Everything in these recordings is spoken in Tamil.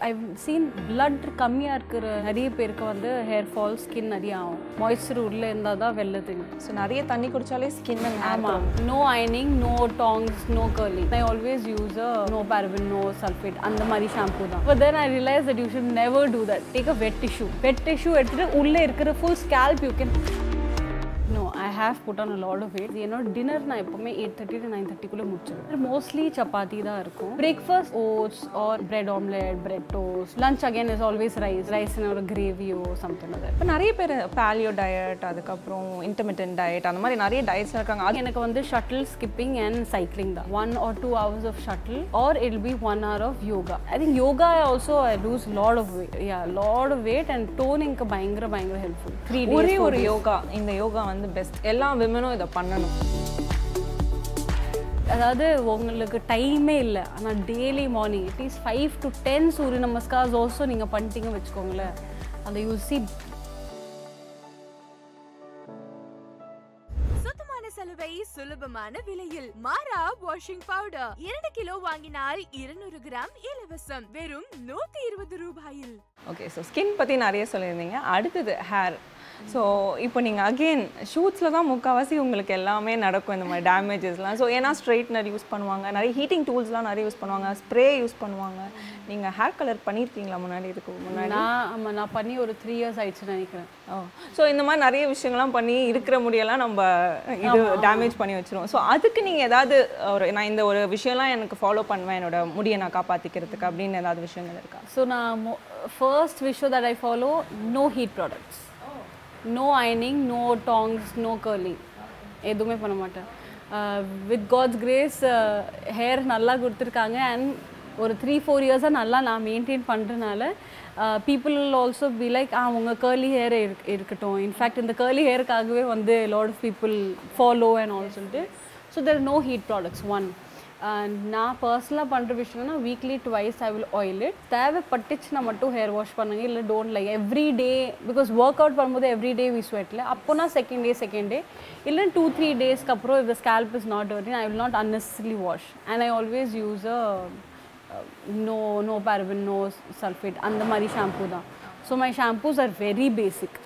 ஐவ் சீன் பிளட் கம்மியாக இருக்கிற நிறைய பேருக்கு வந்து ஹேர் ஃபால் ஸ்கின் நிறைய ஆகும். மாய்ஸ்சர் உள்ளே இருந்தால் தான் வெள்ளத்துங்க ஸோ நிறைய தண்ணி குடிச்சாலே ஸ்கின் ஆமாம் no அயனிங் no tongs no curling I always use a no paraben no sulphate அந்த மாதிரி ஷாம்பு தான். But then I realize that you should never do that take a wet tissue wet tissue எடுத்துட்டு உள்ளே இருக்கிற full scalp you can have put on a lot of weight என்னோட டின்னர் நான் எப்பவுமே எயிட் தேர்ட்டி டு நைன் தேர்ட்டிக்குள்ளே முடிச்சிடுவேன் மோஸ்ட்லி சப்பாத்தி தான் இருக்கும். Breakfast oats or bread omelette bread toast lunch again is always rice rice ஒரு கிரேவியோ சம்திங் அதர் இப்போ நிறைய பேர் பேலியோ டயட் அதுக்கப்புறம் இன்டர்மீடியன்ட் டயட் அந்த மாதிரி நிறைய டயட்ஸ் இருக்காங்க. அது எனக்கு வந்து ஷட்டில் ஸ்கிப்பிங் அண்ட் சைக்கிளிங் தான். One or two hours of shuttle or it be one hour of yoga I think yoga also I lose lot of weight yeah lot of weight and டோனிங்க்கு பயங்கர பயங்கர ஹெல்ப்ஃபுல் த்ரீ ஒரே ஒரு யோகா இந்த யோகா வந்து பெஸ்ட் எல்லா விமனும் இதை பண்ணணும். அதாவது உங்களுக்கு டைமே இல்லை. ஆனால் daily morning at least five to ten Surya namaskars also நீங்கள் பண்ணிட்டீங்க வச்சுக்கோங்களேன். அந்த யூ சி சலுகை சுலபமான விலையில். மாரா வாஷிங் பவுடர் இரண்டு கிலோ வாங்கினால் இருநூறு கிராம் இலவசம். வெறும் நூத்தி இருபது ரூபாயில். ஓகே ஸோ ஸ்கின் பற்றி நிறைய சொல்லியிருந்தீங்க. அடுத்தது ஹேர் ஸோ இப்போ நீங்கள் அகெயின் ஷூட்ஸில் தான் முக்கால்வாசி உங்களுக்கு எல்லாமே நடக்கும் இந்த மாதிரி டேமேஜஸ்லாம் ஸோ ஏன்னா ஸ்ட்ரைட்னர் யூஸ் பண்ணுவாங்க. நிறைய ஹீட்டிங் டூல்ஸ்லாம் நிறைய யூஸ் பண்ணுவாங்க. ஸ்ப்ரே யூஸ் பண்ணுவாங்க. நீங்கள் ஹேர் கலர் பண்ணியிருக்கீங்களா முன்னாடி இதுக்கு முன்னாடி? நான் ஆமாம் நான் பண்ணி ஒரு த்ரீ இயர்ஸ் ஆயிடுச்சுன்னு நினைக்கிறேன். ஓ ஸோ இந்த மாதிரி நிறைய விஷயங்கள்லாம் பண்ணி இருக்கிற முடியெல்லாம் நம்ம இது டேமேஜ் பண்ணி வச்சிருவோம். ஸோ அதுக்கு நீங்கள் ஏதாவது ஒரு நான் இந்த ஒரு விஷயம்லாம் எனக்கு ஃபாலோ பண்ணுவேன். என்னோட முடியை நான் காப்பாற்றிக்கிறதுக்கு அப்படின்னு ஏதாவது விஷயங்கள் இருக்கா? ஸோ நான் ஃபர்ஸ்ட் விஷயம் that I follow no heat products no ஐனிங் no tongs no curling எதுவுமே பண்ண மாட்டேன். வித் காட்ஸ் கிரேஸ் ஹேர் நல்லா கொடுத்துருக்காங்க. அண்ட் ஒரு த்ரீ ஃபோர் இயர்ஸாக நல்லா நான் மெயின்டைன் பண்ணுறதுனால people also be like ah உங்கள் கேர்லி ஹேர் இருக்கட்டும். இன்ஃபேக்ட் இந்த கேர்லி ஹேருக்காகவே வந்து lot of people follow and all சொல்லிட்டு. So there no heat products one நான் பர்சனலாக பண்ணுற விஷயம்னா weekly twice I will oil it தேவைப்பட்டுச்சுன்னா மட்டும் ஹேர் வாஷ் பண்ணுங்க இல்லை don't like every day because work out பண்ணும்போது எவ்ரி டே வி ஸ்வெட்டில் அப்போனா செகண்ட் டே செகண்ட் டே இல்லை டூ த்ரீ டேஸ்க்கு அப்புறம் இந்த scalp is not wording I will not unnecessarily wash and I always use a no no paraben no sulphate அந்த மாதிரி ஷாம்பூ தான் so my shampoos are very basic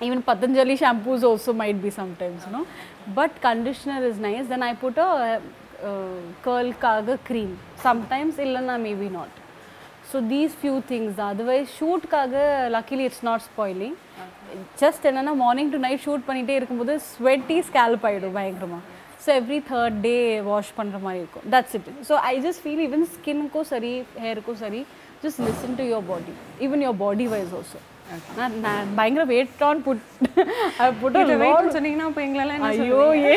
even patanjali shampoos also might be sometimes you know. But conditioner is nice. Then i put a uh, curl cream. Sometimes illana maybe not. So these few things. Otherwise shoot kaga luckily it's not spoiling. Just என்னன்னா மார்னிங் டு நைட் ஷூட் பண்ணிகிட்டே இருக்கும்போது ஸ்வெட்டி ஸ்கேல்ப் ஆகிடும் பயங்கரமாக so every third day wash பண்ணுற மாதிரி இருக்கும். That's it so I just feel even ஸ்கின்னுக்கும் சரி ஹேருக்கும் சரி just listen to your body even your body wise also நான் நான் பயங்கர வெயிட் ஆன் புட் புட் சொன்னீங்கன்னா இப்போ எங்களால் என்ன ஐயோ ஏ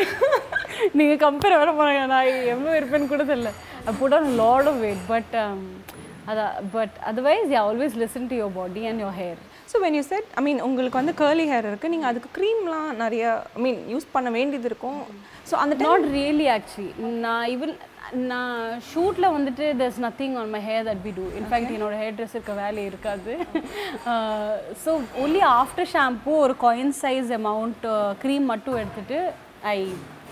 நீங்கள் கம்பேர் வர போறாங்க நான் எவ்வளோ இருப்பேன்னு கூட தெரியல. Put on lot of weight but அதான் but otherwise you always listen to your body and your hair so when you said I mean உங்களுக்கு வந்து கேர்லி ஹேர் இருக்குது நீங்கள் அதுக்கு க்ரீம்லாம் நிறைய ஐ மீன் யூஸ் பண்ண வேண்டியது இருக்கும். ஸோ அந்த நாட் ரியலி ஆக்சுவலி நான் ஈவன் நான் ஷூட்டில் வந்துட்டு there's nothing on my hair that be do in fact என்னோட ஹேர் ட்ரெஸ் இருக்க வேலை இருக்காது. ஸோ ஒன்லி ஆஃப்டர் ஷாம்பூ ஒரு காயின் சைஸ் அமௌண்ட் க்ரீம் மட்டும் எடுத்துட்டு ஐ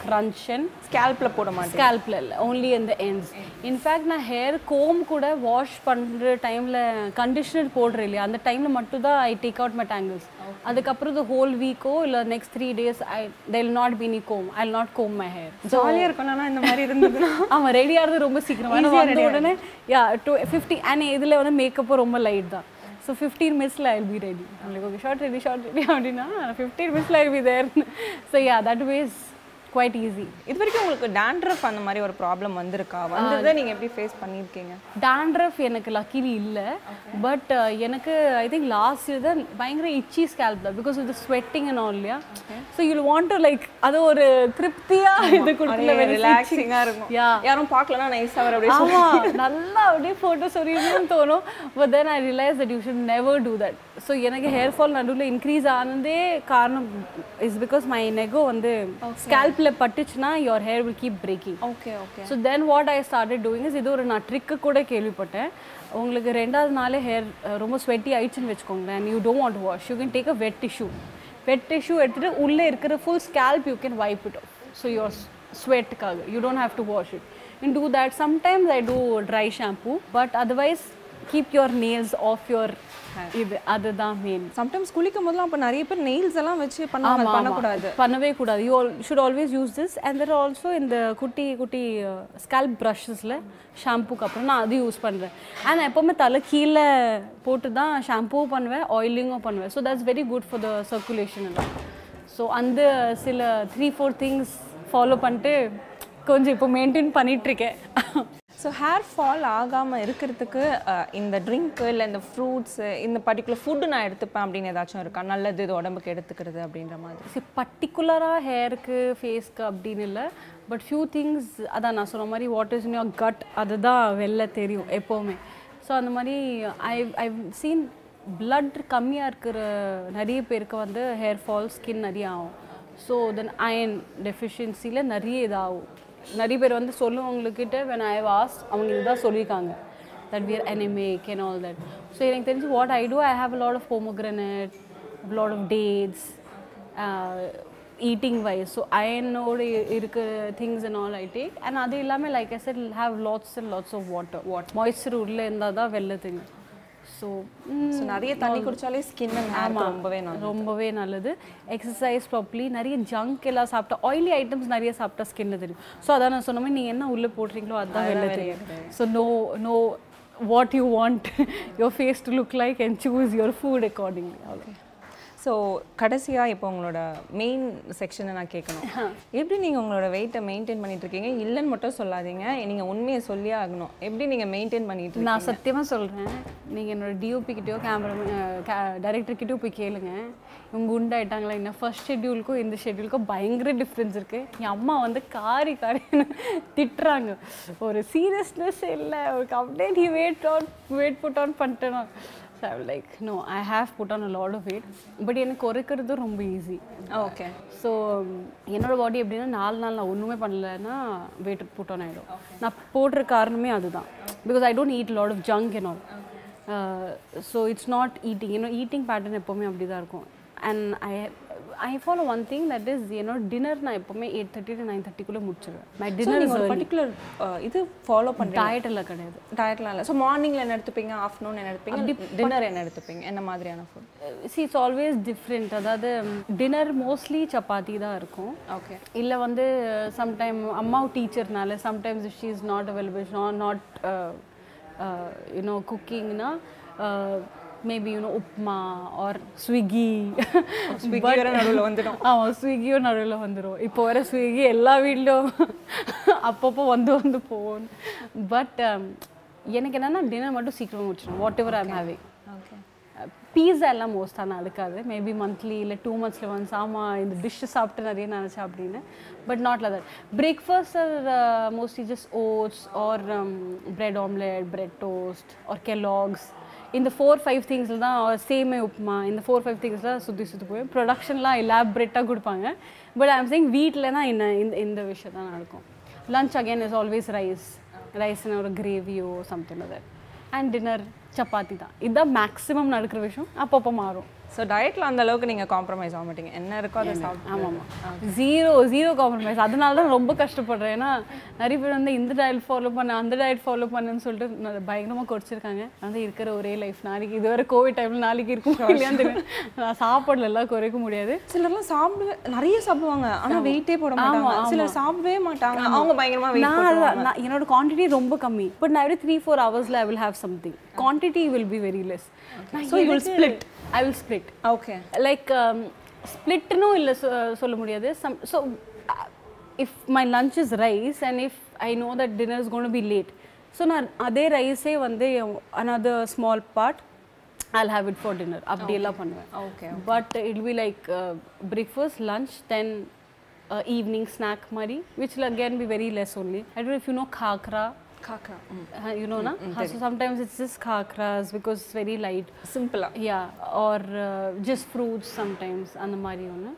க்ரன்ச்சன் ஸ்கேல்பில் போட மாட்டேன். ஸ்கேல்பில் இல்லை. ஓன்லி இந்த ends. இன்ஃபேக்ட் நான் ஹேர் கோம் கூட வாஷ் பண்ணுற டைமில் கண்டிஷனர் போடுறேன் இல்லையா? அந்த டைமில் மட்டும் தான் I take out my tangles அதுக்கப்புறம் இந்த ஹோல் வீக்கோ இல்லை next three days I tell not be நீ comb I not comb my hair ஜாலியாக இருக்கணும்னா இந்த மாதிரி இருந்ததுன்னா ஆமாம் ரெடி ஆகிறது ரொம்ப சீக்கிரம். வந்த உடனே யா டூ ஃபிஃப்டி அண்ட் இதில் வந்து மேக்கப்பும் ரொம்ப லைட் தான். ஸோ ஃபிஃப்டீன் மினிட்ஸில் ஐ பி ரெடி உங்களுக்கு okay short ready short ready அப்படின்னா ஃபிஃப்டீன் மினிட்ஸில் I be there so yeah that was quite easy இது வரைக்கும் உங்களுக்கு டேண்ட்ரஃப் அந்த மாதிரி ஒரு ப்ராப்ளம் வந்திருக்கா? வந்ததை நீங்கள் எப்படி ஃபேஸ் பண்ணியிருக்கீங்க? டாண்ட்ரஃப் எனக்கு லக்கிலி இல்லை. பட் எனக்கு ஐ திங்க் லாஸ்ட் இயர் தான் பயங்கர இச்சி ஸ்கேல்ப் தான். பிகாஸ் இது ஸ்வெட்டிங் அண்ட் ஆல் இல்லையா so you want to like அது ஒரு திருப்தியாக இது கொடுக்கல ரிலாக்ஸிங்காக இருக்கும். யா யாரும் பார்க்கலன்னா நைஸாக வர அப்படியே ஆமா. நல்லா அப்படியே ஃபோட்டோ சொரியணும்னு தோணும். But then I realise that you should never do that so எனக்கு ஹேர் ஃபால் நடுவில் இன்க்ரீஸ் ஆனதே காரணம் இஸ் பிகாஸ் மை நெகோ வந்து ஸ்கேல்பில் பட்டுச்சுன்னா your hair will keep breaking okay okay so then what I started doing is இது ஒரு நான் ட்ரிக்கு கூட கேள்விப்பட்டேன். உங்களுக்கு ரெண்டாவது நாளே ஹேர் ரொம்ப ஸ்வெட்டி ஆயிடுச்சுன்னு வச்சுக்கோங்களேன். You don't want wash you can take a wet tissue wet tissue எடுத்துகிட்டு உள்ளே இருக்கிற full scalp you can wipe it so your ஸ்வெட்டுக்காக you don't have to wash it in two that sometimes I do dry shampoo but otherwise keep your nails off your இது அதுதான் மெயின் சம்டைம்ஸ் குளிக்கும் போதெல்லாம் அப்போ நிறைய பேர் நெயில்ஸ் எல்லாம் வச்சு அது பண்ணக்கூடாது. பண்ணவே கூடாது. You should always use this and there also இந்த குட்டி குட்டி ஸ்கேல்ப் ப்ரஷஸில் ஷாம்புக்கு அப்புறம் நான் அது யூஸ் பண்ணுறேன் அண்ட் நான் எப்போவுமே தலை கீழே போட்டு தான் ஷாம்புவும் பண்ணுவேன் ஆயிலிங்கும் பண்ணுவேன். So that's very good for the circulation எல்லாம் ஸோ அந்த சில த்ரீ ஃபோர் திங்ஸ் ஃபாலோ பண்ணிட்டு கொஞ்சம் இப்போ மெயின்டைன் பண்ணிகிட்ருக்கேன் ஸோ ஹேர் ஃபால் ஆகாமல் இருக்கிறதுக்கு இந்த ட்ரிங்க்கு இல்லை இந்த ஃப்ரூட்ஸு இந்த பர்டிகுலர் ஃபுட்டு நான் எடுத்துப்பேன் அப்படின்னு ஏதாச்சும் இருக்கா? நல்லது இது உடம்புக்கு எடுத்துக்கிறது அப்படின்ற மாதிரி. சி பர்டிகுலராக ஹேருக்கு ஃபேஸ்க்கு அப்படின்னு இல்லை. பட் ஃபியூ திங்ஸ் அதான் நான் சொன்ன மாதிரி what is in your gut அதுதான் வெளில தெரியும் எப்போவுமே. ஸோ அந்த மாதிரி ஐ ஐ சீன் பிளட் கம்மியாக இருக்கிற நிறைய பேருக்கு வந்து ஹேர் ஃபால் ஸ்கின் நிறைய ஆகும். ஸோ தென் அயன் டெஃபிஷியன்சியில் நிறைய இதாகும். நிறைய பேர் வந்து சொல்லுவவங்கக்கிட்ட வென் ஐ வாஸ் அவங்க இதுதான் சொல்லியிருக்காங்க. That wear எனிமே can all that so எனக்கு தெரிஞ்சு what I do I have a lot of pomegranate lot of dates eating wise so அயனோடு இருக்கிற things and all I take and அது இல்லாமல் like I said have lots and lots of water what moisture உள்ளே இருந்தால் தான் வெள்ளத்துங்க ஸோ ஸோ நிறைய தண்ணி குடிச்சாலே ஸ்கின் ஹேர் ரொம்பவே நல்லது. ரொம்பவே நல்லது. எக்ஸசைஸ் ப்ராப்பர்லி நிறைய ஜங்க் எல்லாம் சாப்பிட்டா ஆயிலி ஐட்டம்ஸ் நிறைய சாப்பிட்டா ஸ்கின்ல தெரியும். ஸோ அதான் நான் சொன்ன மாதிரி நீங்கள் என்ன உள்ளே போடுறீங்களோ அதுதான் வெளில தெரியும். So no no what you want your face to look like and choose your food accordingly okay so கடைசியாக இப்போ உங்களோட மெயின் செக்ஷனை நான் கேட்கணும். எப்படி நீங்கள் உங்களோட வெயிட்டை மெயின்டைன் பண்ணிட்டு இருக்கீங்க இல்லைன்னு மட்டும் சொல்லாதீங்க. நீங்கள் உண்மையை சொல்லியே ஆகணும். எப்படி நீங்கள் மெயின்டைன் பண்ணிட்டு இருக்கீங்க? நான் சத்தியமாக சொல்கிறேன் நீங்கள் என்னோட டிஓபி கிட்டயோ கேமரா டைரக்டர் கிட்டயோ போய் கேளுங்க. இவங்க குண்டாயிட்டாங்களா என்ன? ஃபர்ஸ்ட் ஷெட்யூலுக்கும் இந்த ஷெட்யூலுக்கும் பயங்கர டிஃப்ரென்ஸ் இருக்குது என் அம்மா வந்து காரி காரின்னு திட்டுறாங்க. ஒரு சீரியஸ்னஸ் இல்லை. ஒரு நீ weight on weight put on பண்ணிட்டேனா. I like no I have put on a lot of weight but எனக்கு குறைக்கிறது ரொம்ப ஈஸி ஓகே ஸோ என்னோட பாடி எப்படின்னா நாலு நாள் நான் ஒன்றுமே பண்ணலைன்னா வெயிட் புட் ஆன் ஆகிடும் நான் போடுற காரணமே அதுதான். Because I don't eat lot of junk and all so it's not eating என்னோட ஈட்டிங் பேட்டர்ன் எப்போவுமே அப்படி தான் இருக்கும். And I I follow one thing that is என்னோட டின்னர் நான் எப்போவுமே எயிட் தேர்ட்டி டு நைன் தேர்ட்டிக்குள்ளே முடிச்சிடுவேன் மை டின்னர் ஒரு பர்டிகுலர் இது ஃபாலோ பண்ணுறீங்க டயட் எல்லாம் கிடையாது. டயட்லாம் இல்லை. ஸோ மார்னிங்கில் என்ன எடுத்துப்பீங்க? ஆஃப்டர்நூன் என்ன எடுத்துப்பீங்க? டின்னர் என்ன எடுத்துப்பீங்க? என்ன மாதிரியான food see it's always different அதாவது டின்னர் மோஸ்ட்லி சப்பாத்தி தான் இருக்கும். ஓகே இல்லை வந்து சம்டைம் அம்மாவும் டீச்சர்னால sometimes she is not available not not you know குக்கிங்னா maybe you know upma or Swiggy Swiggy வேற நடுவில் வந்துடும். ஆமாம் ஸ்விக்கியும் நடுவில் வந்துடும் இப்போ வர ஸ்விக்கி எல்லா வீட்லையும் அப்பப்போ வந்து வந்து போகும் பட் எனக்கு என்னென்னா டின்னர் மட்டும் சீக்கிரமாக முடிச்சிடும் whatever I'm having okay pizza எல்லாம் மோஸ்ட்டாக நான் அடுக்காது மேபி மந்த்லி இல்லை டூ மந்த்ஸில் ஒன்ஸ் ஆமாம் இந்த டிஷ்ஷு சாப்பிட்டு நிறைய நினச்சேன் அப்படின்னு. But not like that breakfast or mostly just oats or bread omelette bread toast or Kellogg's இந்த ஃபோர் ஃபைவ் திங்ஸில் தான் சேமே உப்புமா இந்த ஃபோர் ஃபைவ் திங்ஸில் சுற்றி சுற்றி போய் ப்ரொடக்ஷன்லாம் இலாபரேட்டாக கொடுப்பாங்க. பட் ஐம் சேங் வீட்டில் தான் என்ன இந்த இந்த விஷயம் தான் நடக்கும். Lunch again is always rice ரைஸ்னு ஒரு கிரேவியோ something other and dinner chapati தான். இதுதான் மேக்ஸிமம் நடக்கிற விஷயம். அப்பப்போ மாறும். ஸோ டயட்டில் அந்த அளவுக்கு நீங்கள் காம்ப்ரமைஸ் ஆக மாட்டீங்க. என்ன இருக்கோ அதை சாப்பிட்டு ஆமாம். ஆமாம் ஜீரோ ஜீரோ காம்ப்ரமைஸ் அதனால தான் ரொம்ப கஷ்டப்படுறேன். ஏன்னா நிறைய பேர் வந்து இந்த டயட் ஃபாலோ பண்ண அந்த டயட் ஃபாலோ பண்ணுன்னு சொல்லிட்டு பயங்கரமாக குறைச்சிருக்காங்க. வந்து இருக்கிற ஒரே லைஃப் நாளைக்கு இதுவரை கோவிட் டைமில் நாளைக்கு இருக்கும். இல்லையான்னு தெரியும் நான் சாப்பாடுல எல்லாம் குறைக்க முடியாது. சிலர்லாம் சாப்பிடுவே நிறைய சாப்பிடுவாங்க. ஆனா வெயிட்டே போட மாட்டாங்க. சிலர் சாப்பிடவே மாட்டாங்க. அவங்க பயங்கரமா வெயிட் நான் என்னோட குவான்டிட்டி ரொம்ப கம்மி. பட் நான் every த்ரீ ஃபோர் ஹவர்ஸில் I will have something quantity will be very less so you will split I will split okay like ஸ்ப்ளிட்னும் இல்லை சொல்ல முடியாது some so if my lunch is rice and if I know that dinner is gonna be late so நான் அதே ரைஸே வந்து another small part I'll have it for dinner அப்படியெல்லாம் பண்ணுவேன் okay but it be like breakfast lunch then evening snack மாதிரி which will again be very less only I don't know if you know khakra காக்கா uh, you know na? so sometimes it's just khakras because it's very light. சிம்பிளா yeah or uh, just fruits sometimes அந்த மாதிரி ஒன்று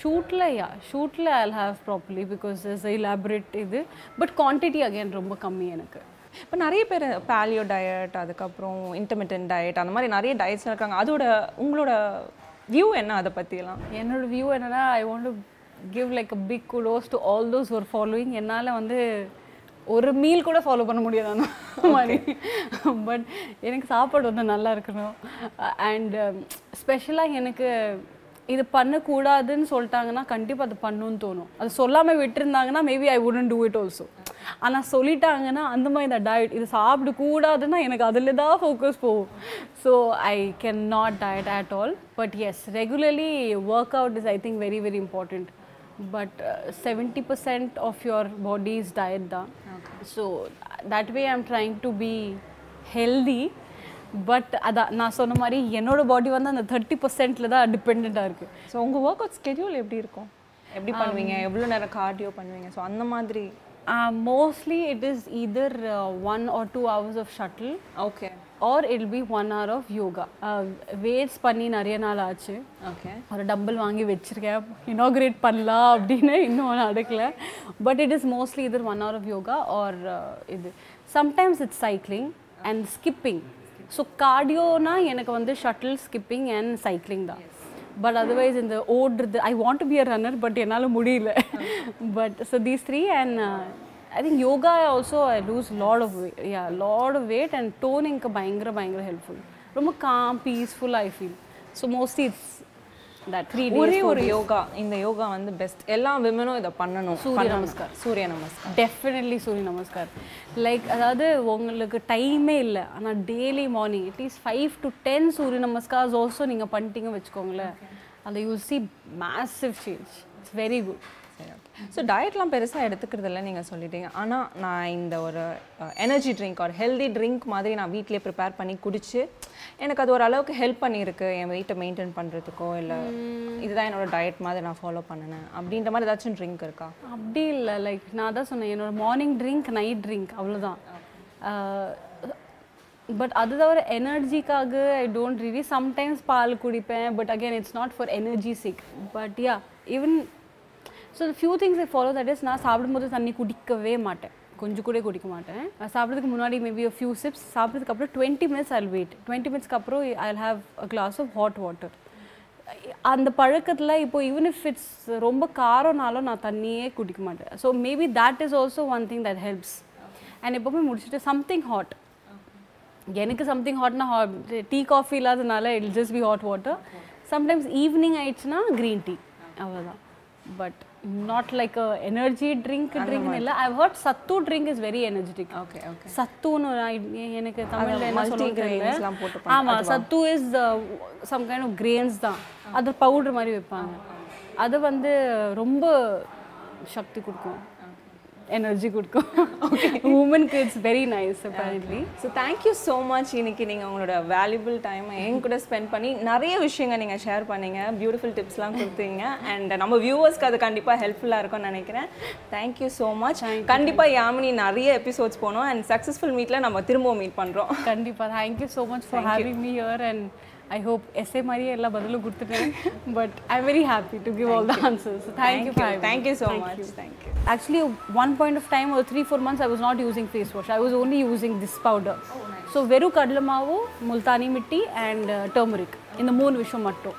ஷூட்டில் yeah ஷூட்டில் I'll have properly because is elaborate இது பட் குவான்டிட்டி அகைன் ரொம்ப கம்மி எனக்கு இப்போ நிறைய பேர் பேலியோ டயட் அதுக்கப்புறம் இன்டர்மீடியன்ட் டயட் அந்த மாதிரி நிறைய டயட்ஸ் இருக்காங்க அதோட உங்களோட வியூ என்ன அதை பற்றிலாம் என்னோட வியூ என்னன்னா I want to give like a big kudos to all those ஒரு ஃபாலோயிங் என்னால் வந்து ஒரு மீல் கூட ஃபாலோ பண்ண முடியாது அந்த மாதிரி பட் எனக்கு சாப்பாடு வந்து நல்லா இருக்கணும். அண்ட் ஸ்பெஷலாக எனக்கு இது பண்ணக்கூடாதுன்னு சொல்லிட்டாங்கன்னா கண்டிப்பாக அது பண்ணணும்னு தோணும். அது சொல்லாமல் விட்டுருந்தாங்கன்னா மேபி ஐ உடன் டூ இட் ஆல்சோ ஆனால் சொல்லிட்டாங்கன்னா அந்த மாதிரி இந்த டயட் இது சாப்பிடக்கூடாதுன்னா எனக்கு அதில் தான் ஃபோக்கஸ் போகும். So I can not diet at all but yes regularly work out is I think very very important but percent of your body is diet தான் so that way I'm trying to be healthy but அதான் நான் சொன்ன மாதிரி என்னோட பாடி வந்து அந்த தேர்ட்டி பர்சன்ட்ல தான் டிபெண்ட்டாக இருக்குது ஸோ உங்கள் ஒர்க் அவுட் ஸ்கெடியூல் எப்படி இருக்கும்? எப்படி பண்ணுவீங்க? எவ்வளோ நேரம் கார்டியோ பண்ணுவீங்க? ஸோ அந்த மாதிரி. Mostly it is either one or two hours of shuttle okay or it be one hour of yoga weights பண்ணி நிறைய நாள் ஆச்சு. ஓகே ஒரு டம்பிள் வாங்கி வச்சிருக்கேன். இனாகிரேட் பண்ணலாம் அப்படின்னு இன்னும் நடக்கல but it is mostly either one hour of yoga or இது. Sometimes it's cycling and skipping so கார்டியோனா எனக்கு வந்து ஷட்டில் ஸ்கிப்பிங் அண்ட் சைக்கிளிங் தான். பட் அதர்வைஸ் இந்த ஓடுறது I want to be a runner but என்னால் முடியல. But so these three and I think yoga also I lose lot of weight yeah lot of weight and டோனிங்க்கு பயங்கர பயங்கர ஹெல்ப்ஃபுல் ரொம்ப calm peaceful I feel so mostly it's that three ஒரே ஒரு யோகா இந்த யோகா வந்து பெஸ்ட் எல்லா விமனும் இதை பண்ணணும் சூரிய. நமஸ்கார். சூரிய நமஸ்கார் டெஃபினெட்லி சூரிய நமஸ்கார் லைக் அதாவது உங்களுக்கு டைமே இல்லை ஆனால் daily morning atleast five to ten Surya namaskars also நீங்கள் பண்ணிட்டீங்க வச்சுக்கோங்களேன். அதை you see massive change it's very good so டயட்லாம் பெருசாக எடுத்துக்கிறது இல்லை நீங்கள் சொல்லிட்டீங்க. ஆனால் நான் இந்த ஒரு எனர்ஜி ட்ரிங்க் ஒரு ஹெல்தி ட்ரிங்க் மாதிரி நான் வீட்டிலே ப்ரிப்பேர் பண்ணி குடிச்சு எனக்கு அது ஒரு அளவுக்கு ஹெல்ப் பண்ணியிருக்கு. என் வெயிட்டை மெயின்டைன் பண்ணுறதுக்கோ இல்லை இதுதான் என்னோட டயட் மாதிரி நான் ஃபாலோ பண்ணினேன். அப்படின்ற மாதிரி ஏதாச்சும் ட்ரிங்க் இருக்கா? அப்படி இல்லை. லைக் நான் தான் சொன்னேன். என்னோட மார்னிங் ட்ரிங்க் நைட் ட்ரிங்க் அவ்வளோதான் பட் அது தவிர எனர்ஜிக்காக ஐ டோன்ட் ரியலி சம்டைம்ஸ் பால் குடிப்பேன். But again it's not for energy sick but yeah even so few things I follow that is நான் சாப்பிடும்போது தண்ணி குடிக்கவே மாட்டேன். கொஞ்சம் கூட குடிக்க மாட்டேன். நான் சாப்பிட்றதுக்கு முன்னாடி மேபி ஃபியூ சிப்ஸ் சாப்பிட்றதுக்கு அப்புறம் twenty minutes I wait twenty மினிட்ஸ்க்கு அப்புறம் I have a glass of hot water அந்த பழக்கத்தில் இப்போ ஈவன் இஃப் இட்ஸ் ரொம்ப காரம்னாலும் நான் தண்ணியே குடிக்க மாட்டேன். So maybe that is also one thing that helps and எப்போவுமே முடிச்சுட்டு சம்திங் ஹாட் எனக்கு சம்திங் ஹாட்னா ஹாட் டீ காஃபி இல்லாதனால it just be hot water sometimes evening ஆயிடுச்சுன்னா க்ரீன் டீ அவ்வளோதான் but not like energy drink ட்ரிங்க்னு இல்லை. I heard sathu drink is very energetic okay okay சத்துன்னு எனக்கு தமிழ்ல என்ன பண்ண- ஆமா sathu is some kind of grains தான். அது பவுடர் மாதிரி வைப்பாங்க. அது வந்து ரொம்ப சக்தி கொடுக்கும். எனர்ஜி கொடுக்கும். உமனுக்கு it's very nice apparently. So thank you so much இன்னைக்கு நீங்கள் உங்களோட வேல்யூபிள் டைமை என் கூட ஸ்பெண்ட் பண்ணி நிறைய விஷயங்கள் நீங்கள் ஷேர் பண்ணீங்க. பியூட்டிஃபுல் டிப்ஸ்லாம் கொடுத்தீங்க. அண்ட் நம்ம வியூவர்ஸ்க்கு அது கண்டிப்பாக ஹெல்ப்ஃபுல்லாக இருக்கும்னு நினைக்கிறேன். தேங்க்யூ ஸோ மச் கண்டிப்பாக யாமினி நிறைய எபிசோட்ஸ் போனோம் அண்ட் சக்ஸஸ்ஃபுல் மீட்டில் நம்ம திரும்பவும் மீட் பண்ணுறோம் கண்டிப்பா. Thank you so much for having me here and I hope ऐसे मारिए अल्लाह बदलो गुर्त करें but I'm very happy to give all the answers. Thank, you, for you. Thank you so much. Thank you. Actually, one point of time or three four months I was not using face wash. I was only using this powder. Oh, nice. So veru kadlamavu, multani mitti, and uh, turmeric in the moon vishamatto.